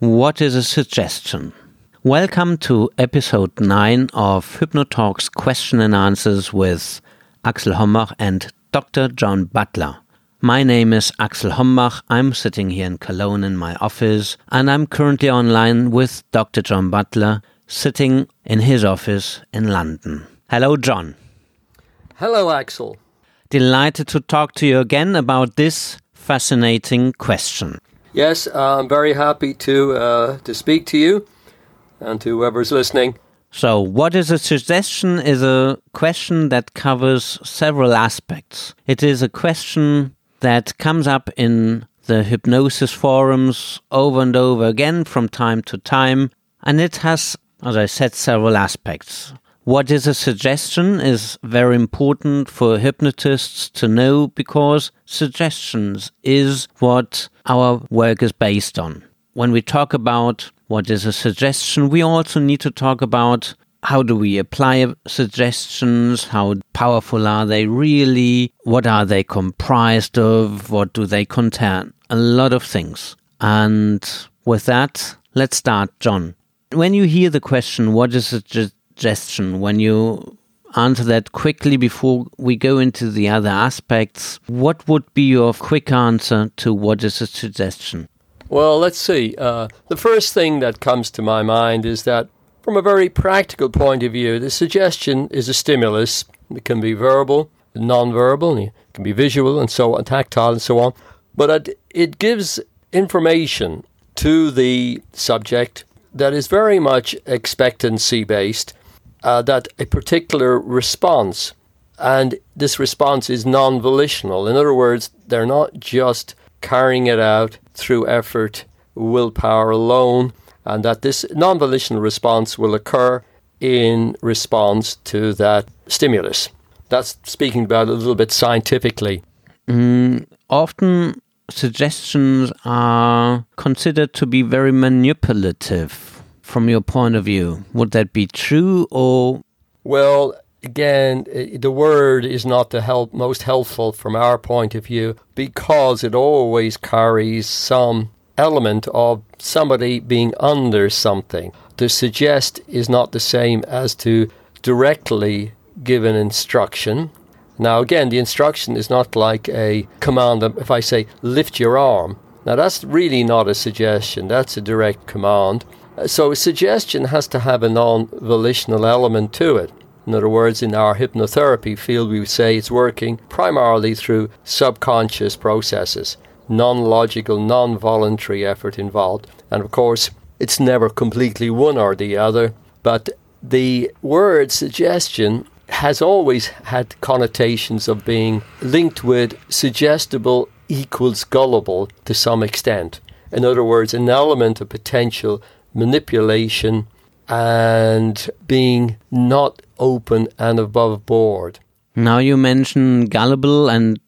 What is a suggestion? Welcome to episode 9 of Hypnotalks Question and Answers with Axel Hombach and Dr. John Butler. My name is Axel Hombach. I'm sitting here in Cologne in my office, and I'm currently online with Dr. John Butler, sitting in his office in London. Hello, John. Hello, Axel. Delighted to talk to you again about this fascinating question. Yes, I'm very happy to uh, to speak to you and to whoever's listening. So, what is a suggestion is a question that covers several aspects. It is a question that comes up in the hypnosis forums over and over again from time to time, and it has, as I said, several aspects. What is a suggestion is very important for hypnotists to know because suggestions is what our work is based on. When we talk about what is a suggestion, we also need to talk about how do we apply suggestions? How powerful are they really? What are they comprised of? What do they contain? A lot of things. And with that, let's start, John. When you hear the question, what is a suggestion? When you answer that quickly before we go into the other aspects, what would be your quick answer to what is a suggestion? Well, let's see. Uh, the first thing that comes to my mind is that from a very practical point of view, the suggestion is a stimulus. It can be verbal, non-verbal, it can be visual and so on, tactile and so on. But it, it gives information to the subject that is very much expectancy based, uh, that a particular response, and this response is non volitional. In other words, they're not just carrying it out through effort, willpower alone, and that this non volitional response will occur in response to that stimulus. That's speaking about a little bit scientifically. Mm, often suggestions are considered to be very manipulative from your point of view. Would that be true or? Well, again, the word is not the help, most helpful from our point of view because it always carries some element of somebody being under something. To suggest is not the same as to directly give an instruction. Now, again, the instruction is not like a command. If I say, lift your arm, now that's really not a suggestion, that's a direct command. So, suggestion has to have a non volitional element to it. In other words, in our hypnotherapy field, we say it's working primarily through subconscious processes non logical, non voluntary effort involved. And of course, it's never completely one or the other, but the word suggestion has always had connotations of being linked with suggestible equals gullible to some extent. In other words, an element of potential manipulation and being not open and above board. Now you mention gullible and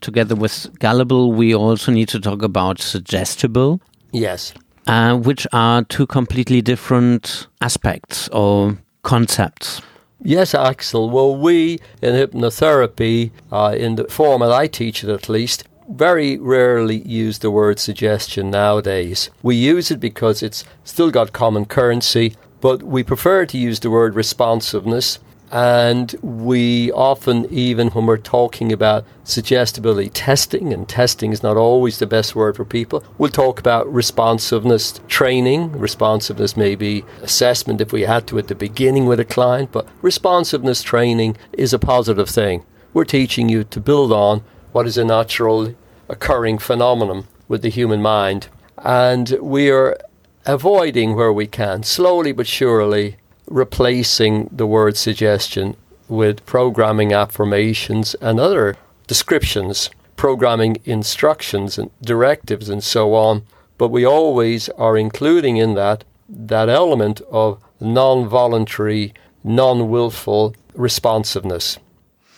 together with gullible, we also need to talk about suggestible. Yes. Uh, which are two completely different aspects or concepts. Yes, Axel. Well, we in hypnotherapy, uh, in the format I teach it at least, very rarely use the word suggestion nowadays. We use it because it's still got common currency, but we prefer to use the word responsiveness and we often, even when we're talking about suggestibility testing, and testing is not always the best word for people, we'll talk about responsiveness training. Responsiveness may be assessment if we had to at the beginning with a client, but responsiveness training is a positive thing. We're teaching you to build on what is a natural occurring phenomenon with the human mind. And we are avoiding where we can, slowly but surely, replacing the word suggestion with programming affirmations and other descriptions, programming instructions and directives and so on. But we always are including in that that element of non voluntary, non willful responsiveness.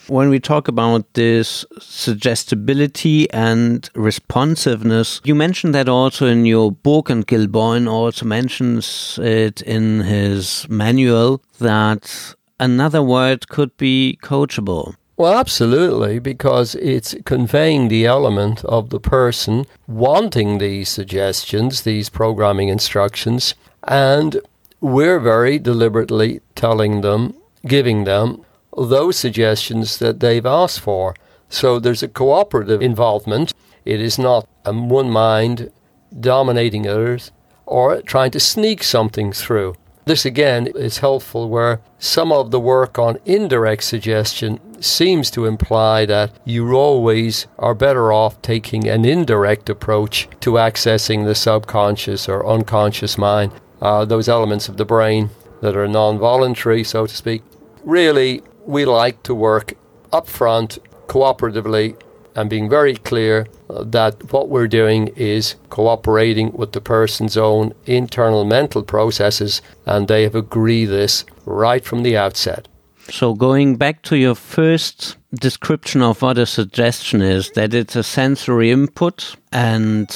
When we talk about this suggestibility and responsiveness, you mentioned that also in your book, and Gil Boyne also mentions it in his manual that another word could be coachable. Well, absolutely, because it's conveying the element of the person wanting these suggestions, these programming instructions, and we're very deliberately telling them, giving them those suggestions that they've asked for. So there's a cooperative involvement. It is not one mind dominating others or trying to sneak something through. This again is helpful where some of the work on indirect suggestion seems to imply that you always are better off taking an indirect approach to accessing the subconscious or unconscious mind, uh, those elements of the brain that are non voluntary, so to speak. Really, we like to work upfront, cooperatively, and being very clear uh, that what we're doing is cooperating with the person's own internal mental processes, and they have agreed this right from the outset. So, going back to your first description of what a suggestion is, that it's a sensory input and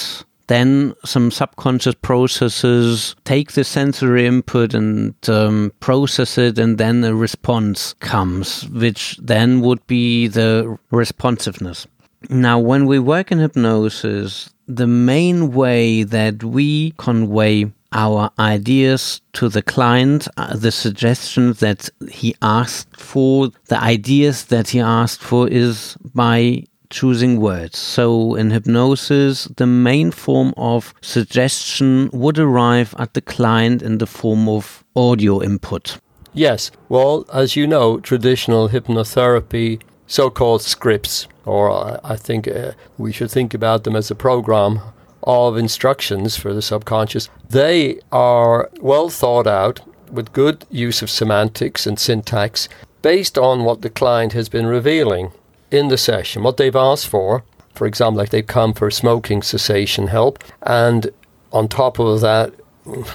then some subconscious processes take the sensory input and um, process it, and then a response comes, which then would be the responsiveness. Now, when we work in hypnosis, the main way that we convey our ideas to the client, uh, the suggestions that he asked for, the ideas that he asked for is by choosing words. So in hypnosis, the main form of suggestion would arrive at the client in the form of audio input. Yes. Well, as you know, traditional hypnotherapy, so called scripts, or I think uh, we should think about them as a program of instructions for the subconscious. They are well thought out with good use of semantics and syntax based on what the client has been revealing in the session, what they've asked for. For example, like they've come for smoking cessation help, and on top of that,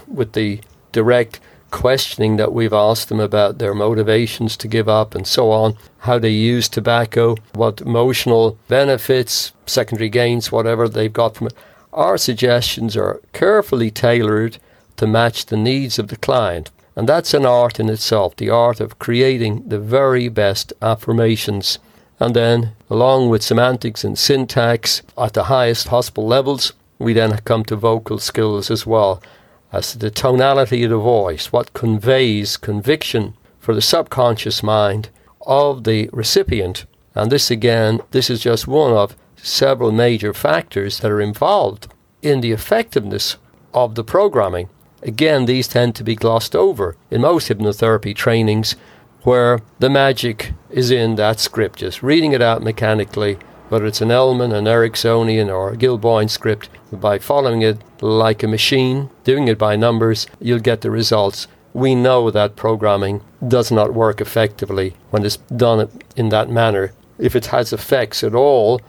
with the direct questioning that we've asked them about their motivations to give up and so on, how they use tobacco, what emotional benefits, secondary gains, whatever they've got from it. Our suggestions are carefully tailored to match the needs of the client. And that's an art in itself, the art of creating the very best affirmations. And then, along with semantics and syntax at the highest possible levels, we then come to vocal skills as well as the tonality of the voice, what conveys conviction for the subconscious mind of the recipient. And this again, this is just one of several major factors that are involved in the effectiveness of the programming. Again, these tend to be glossed over in most hypnotherapy trainings where the magic is in that script, just reading it out mechanically whether it's an Elman, an Ericksonian, or a Gil Boyne script, by following it like a machine, doing it by numbers, you'll get the results. We know that programming does not work effectively when it's done in that manner. If it has effects at all,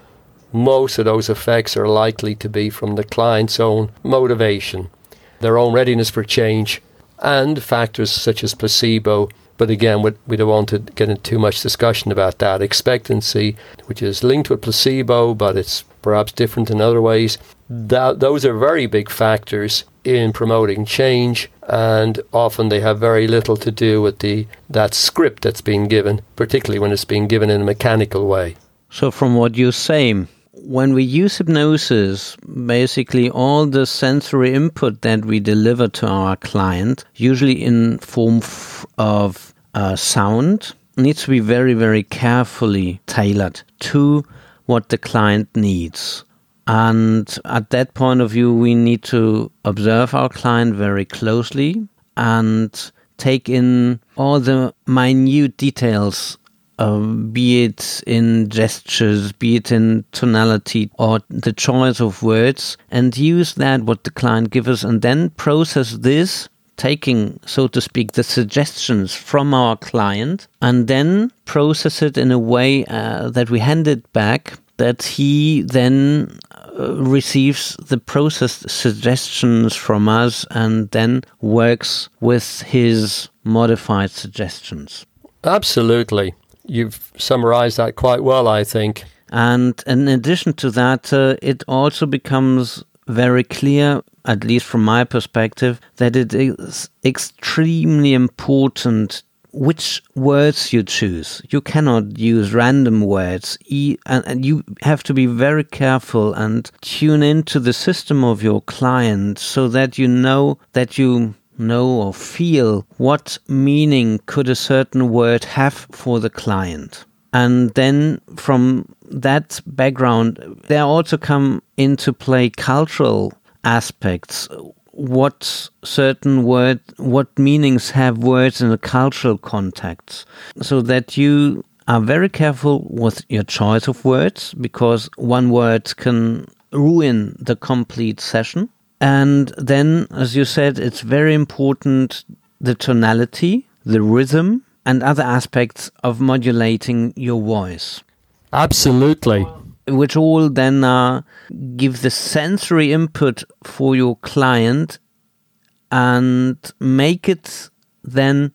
most of those effects are likely to be from the client's own motivation, their own readiness for change, and factors such as placebo but again, we don't want to get into too much discussion about that. Expectancy, which is linked with placebo, but it's perhaps different in other ways. That, those are very big factors in promoting change, and often they have very little to do with the that script that's being given, particularly when it's being given in a mechanical way. So, from what you say, when we use hypnosis, basically all the sensory input that we deliver to our client, usually in form of uh, sound needs to be very, very carefully tailored to what the client needs. And at that point of view, we need to observe our client very closely and take in all the minute details, uh, be it in gestures, be it in tonality or the choice of words, and use that what the client gives us, and then process this taking, so to speak, the suggestions from our client and then process it in a way uh, that we hand it back, that he then uh, receives the processed suggestions from us and then works with his modified suggestions. Absolutely. You've summarized that quite well, I think. And in addition to that, uh, it also becomes very clear at least from my perspective, that it is extremely important which words you choose. You cannot use random words, e- and, and you have to be very careful and tune into the system of your client so that you know that you know or feel what meaning could a certain word have for the client. And then from that background, there also come into play cultural aspects. What certain word, what meanings have words in a cultural context, so that you are very careful with your choice of words because one word can ruin the complete session. And then, as you said, it's very important the tonality, the rhythm, and other aspects of modulating your voice. Absolutely. Which all then uh, give the sensory input for your client and make it then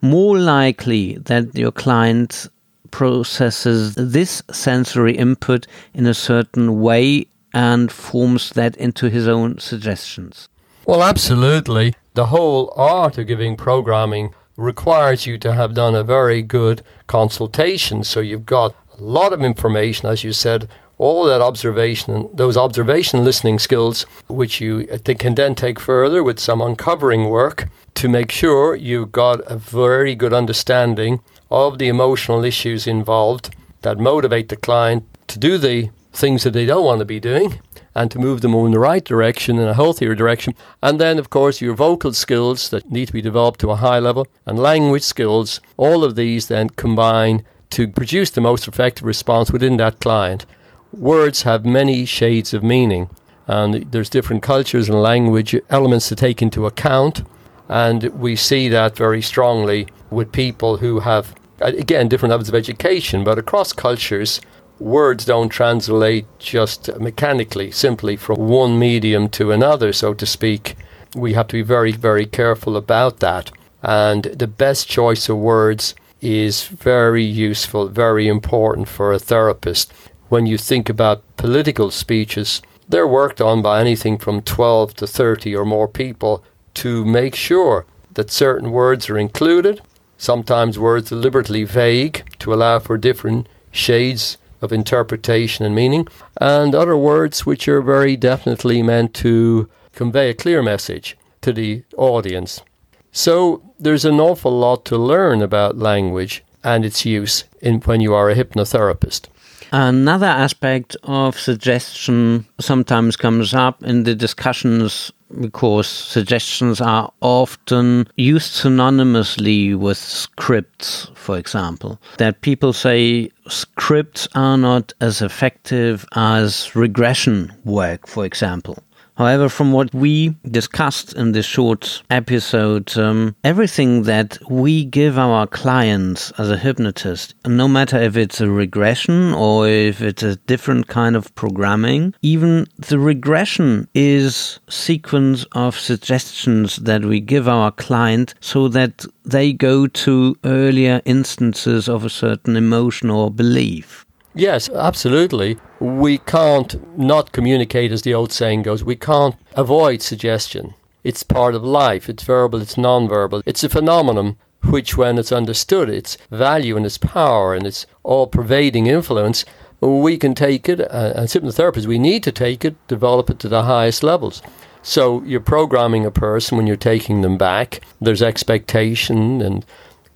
more likely that your client processes this sensory input in a certain way and forms that into his own suggestions. Well, absolutely. The whole art of giving programming requires you to have done a very good consultation. So you've got a lot of information, as you said, all that observation, those observation listening skills, which you can then take further with some uncovering work to make sure you've got a very good understanding of the emotional issues involved that motivate the client to do the things that they don't want to be doing and to move them in the right direction, in a healthier direction. And then, of course, your vocal skills that need to be developed to a high level and language skills. All of these then combine to produce the most effective response within that client. Words have many shades of meaning, and there's different cultures and language elements to take into account. And we see that very strongly with people who have, uh, again, different levels of education, but across cultures, words don't translate just mechanically, simply from one medium to another, so to speak. We have to be very, very careful about that. And the best choice of words is very useful, very important for a therapist. When you think about political speeches, they're worked on by anything from 12 to 30 or more people to make sure that certain words are included, sometimes words deliberately vague to allow for different shades of interpretation and meaning, and other words which are very definitely meant to convey a clear message to the audience. So there's an awful lot to learn about language and its use in when you are a hypnotherapist. Another aspect of suggestion sometimes comes up in the discussions because suggestions are often used synonymously with scripts, for example. That people say scripts are not as effective as regression work, for example. However, from what we discussed in this short episode, um, everything that we give our clients as a hypnotist, no matter if it's a regression or if it's a different kind of programming, even the regression is sequence of suggestions that we give our client so that they go to earlier instances of a certain emotion or belief. Yes, absolutely. We can't not communicate, as the old saying goes. We can't avoid suggestion. It's part of life. It's verbal, it's non-verbal. It's a phenomenon which, when it's understood, its value and its power and its all-pervading influence, we can take it, uh, as hypnotherapists, we need to take it, develop it to the highest levels. So you're programming a person when you're taking them back. There's expectation and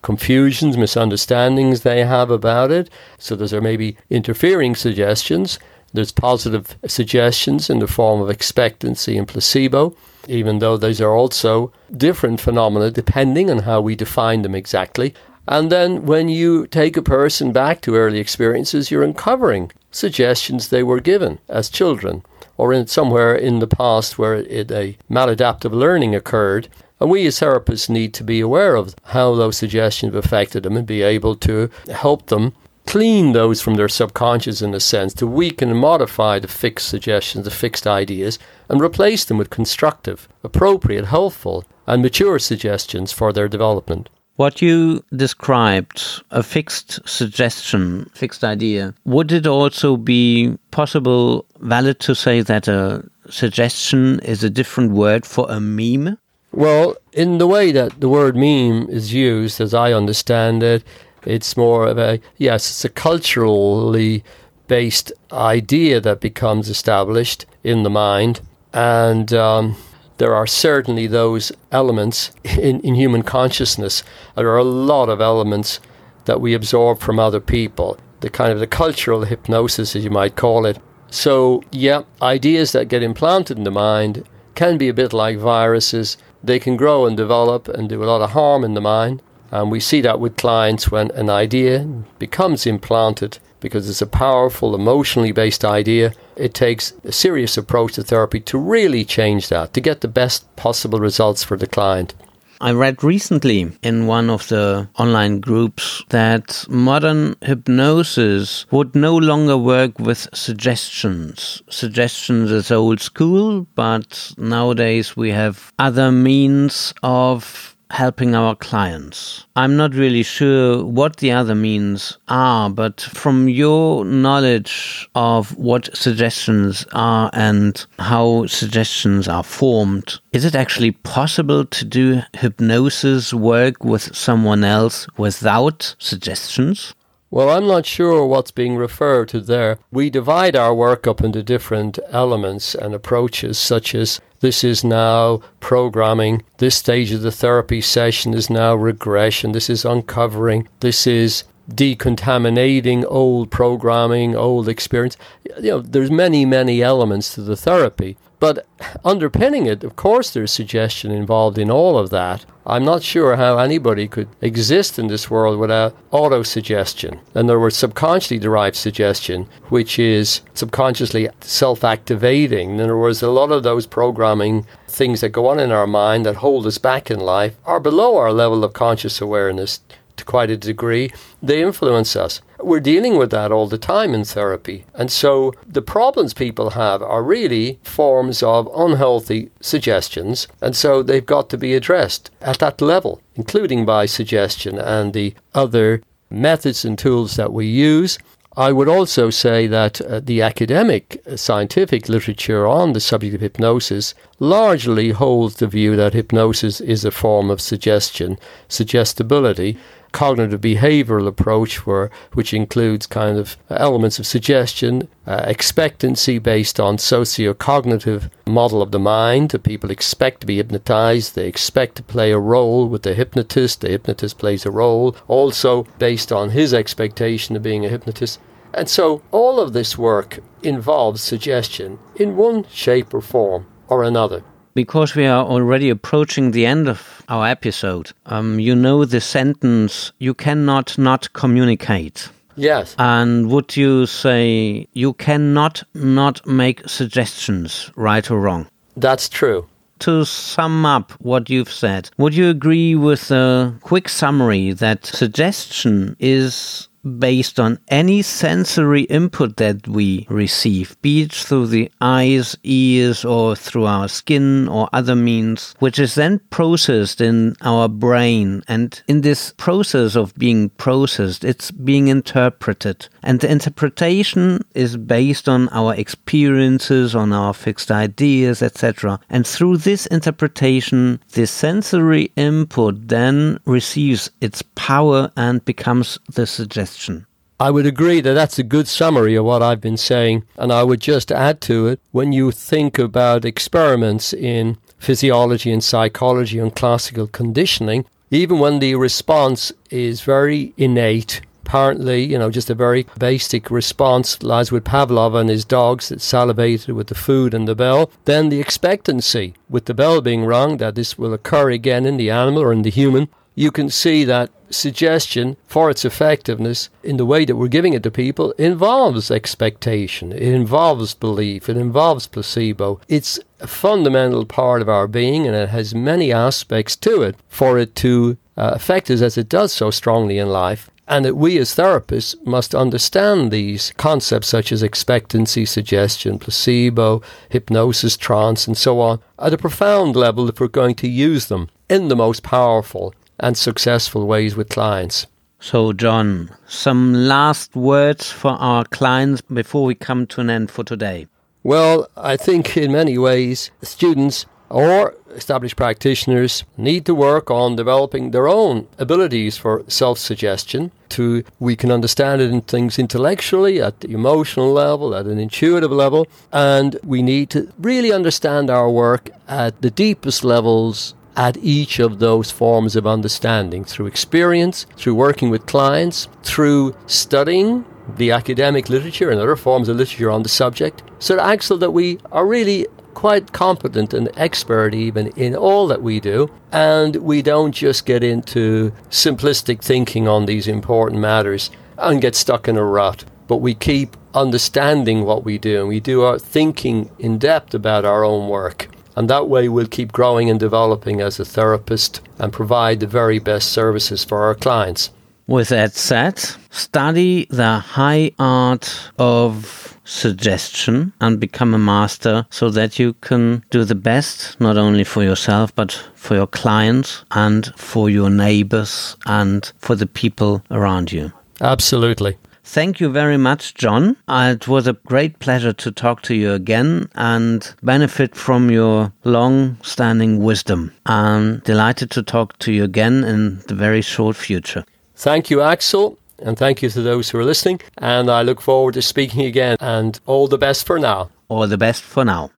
confusions, misunderstandings they have about it. So there may be interfering suggestions. There's positive suggestions in the form of expectancy and placebo, even though those are also different phenomena depending on how we define them exactly. And then when you take a person back to early experiences, you're uncovering suggestions they were given as children or in somewhere in the past where it, a maladaptive learning occurred and we as therapists need to be aware of how those suggestions have affected them and be able to help them clean those from their subconscious in a sense, to weaken and modify the fixed suggestions, the fixed ideas, and replace them with constructive, appropriate, helpful, and mature suggestions for their development. What you described, a fixed suggestion, fixed idea, would it also be possible, valid to say that a suggestion is a different word for a meme? Well, in the way that the word meme is used, as I understand it, it's more of a, yes, it's a culturally based idea that becomes established in the mind. And um, there are certainly those elements in, in human consciousness. There are a lot of elements that we absorb from other people, the kind of the cultural hypnosis, as you might call it. So, yeah, ideas that get implanted in the mind can be a bit like viruses. They can grow and develop and do a lot of harm in the mind. And we see that with clients when an idea becomes implanted because it's a powerful, emotionally based idea. It takes a serious approach to therapy to really change that, to get the best possible results for the client. I read recently in one of the online groups that modern hypnosis would no longer work with suggestions. Suggestions is old school, but nowadays we have other means of helping our clients. I'm not really sure what the other means are, but from your knowledge of what suggestions are and how suggestions are formed, is it actually possible to do hypnosis work with someone else without suggestions? Well, I'm not sure what's being referred to there. We divide our work up into different elements and approaches, such as this is now programming. This stage of the therapy session is now regression. This is uncovering. This is decontaminating old programming, old experience. You know, there's many, many elements to the therapy. But underpinning it, of course, there's suggestion involved in all of that. I'm not sure how anybody could exist in this world without auto suggestion. And there was subconsciously derived suggestion, which is subconsciously self activating. In other words, a lot of those programming things that go on in our mind that hold us back in life are below our level of conscious awareness to quite a degree. They influence us. We're dealing with that all the time in therapy. And so the problems people have are really forms of unhealthy suggestions. And so they've got to be addressed at that level, including by suggestion and the other methods and tools that we use. I would also say that uh, the academic uh, scientific literature on the subject of hypnosis largely holds the view that hypnosis is a form of suggestion, suggestibility, cognitive behavioral approach, which includes kind of elements of suggestion, uh, expectancy based on socio-cognitive model of the mind. The people expect to be hypnotized. They expect to play a role with the hypnotist. The hypnotist plays a role, also based on his expectation of being a hypnotist. And so all of this work involves suggestion in one shape or form or another because we are already approaching the end of our episode, um, you know the sentence, you cannot not communicate. Yes. And would you say you cannot not make suggestions, right or wrong? That's true. To sum up what you've said, would you agree with a quick summary that suggestion is based on any sensory input that we receive, be it through the eyes, ears, or through our skin or other means, which is then processed in our brain. And in this process of being processed, it's being interpreted. And the interpretation is based on our experiences, on our fixed ideas, etc. And through this interpretation, the sensory input then receives its power and becomes the suggestion question. I would agree that that's a good summary of what I've been saying. And I would just add to it when you think about experiments in physiology and psychology and classical conditioning, even when the response is very innate, apparently, you know, just a very basic response, lies with Pavlov and his dogs that salivated with the food and the bell, then the expectancy with the bell being rung that this will occur again in the animal or in the human you can see that suggestion for its effectiveness in the way that we're giving it to people involves expectation, it involves belief, it involves placebo. It's a fundamental part of our being and it has many aspects to it for it to uh, affect us as it does so strongly in life. And that we as therapists must understand these concepts such as expectancy, suggestion, placebo, hypnosis, trance, and so on at a profound level if we're going to use them in the most powerful and successful ways with clients. So, John, some last words for our clients before we come to an end for today. Well, I think in many ways, students or established practitioners need to work on developing their own abilities for self-suggestion to we can understand it in things intellectually at the emotional level at an intuitive level and we need to really understand our work at the deepest levels at each of those forms of understanding through experience, through working with clients, through studying the academic literature and other forms of literature on the subject. So, Axel, that we are really quite competent and expert even in all that we do, and we don't just get into simplistic thinking on these important matters and get stuck in a rut, but we keep understanding what we do and we do our thinking in depth about our own work. And that way, we'll keep growing and developing as a therapist and provide the very best services for our clients. With that said, study the high art of suggestion and become a master so that you can do the best, not only for yourself, but for your clients and for your neighbors and for the people around you. Absolutely. Thank you very much, John. Uh, it was a great pleasure to talk to you again and benefit from your long standing wisdom. I'm delighted to talk to you again in the very short future. Thank you, Axel, and thank you to those who are listening. And I look forward to speaking again. And all the best for now. All the best for now.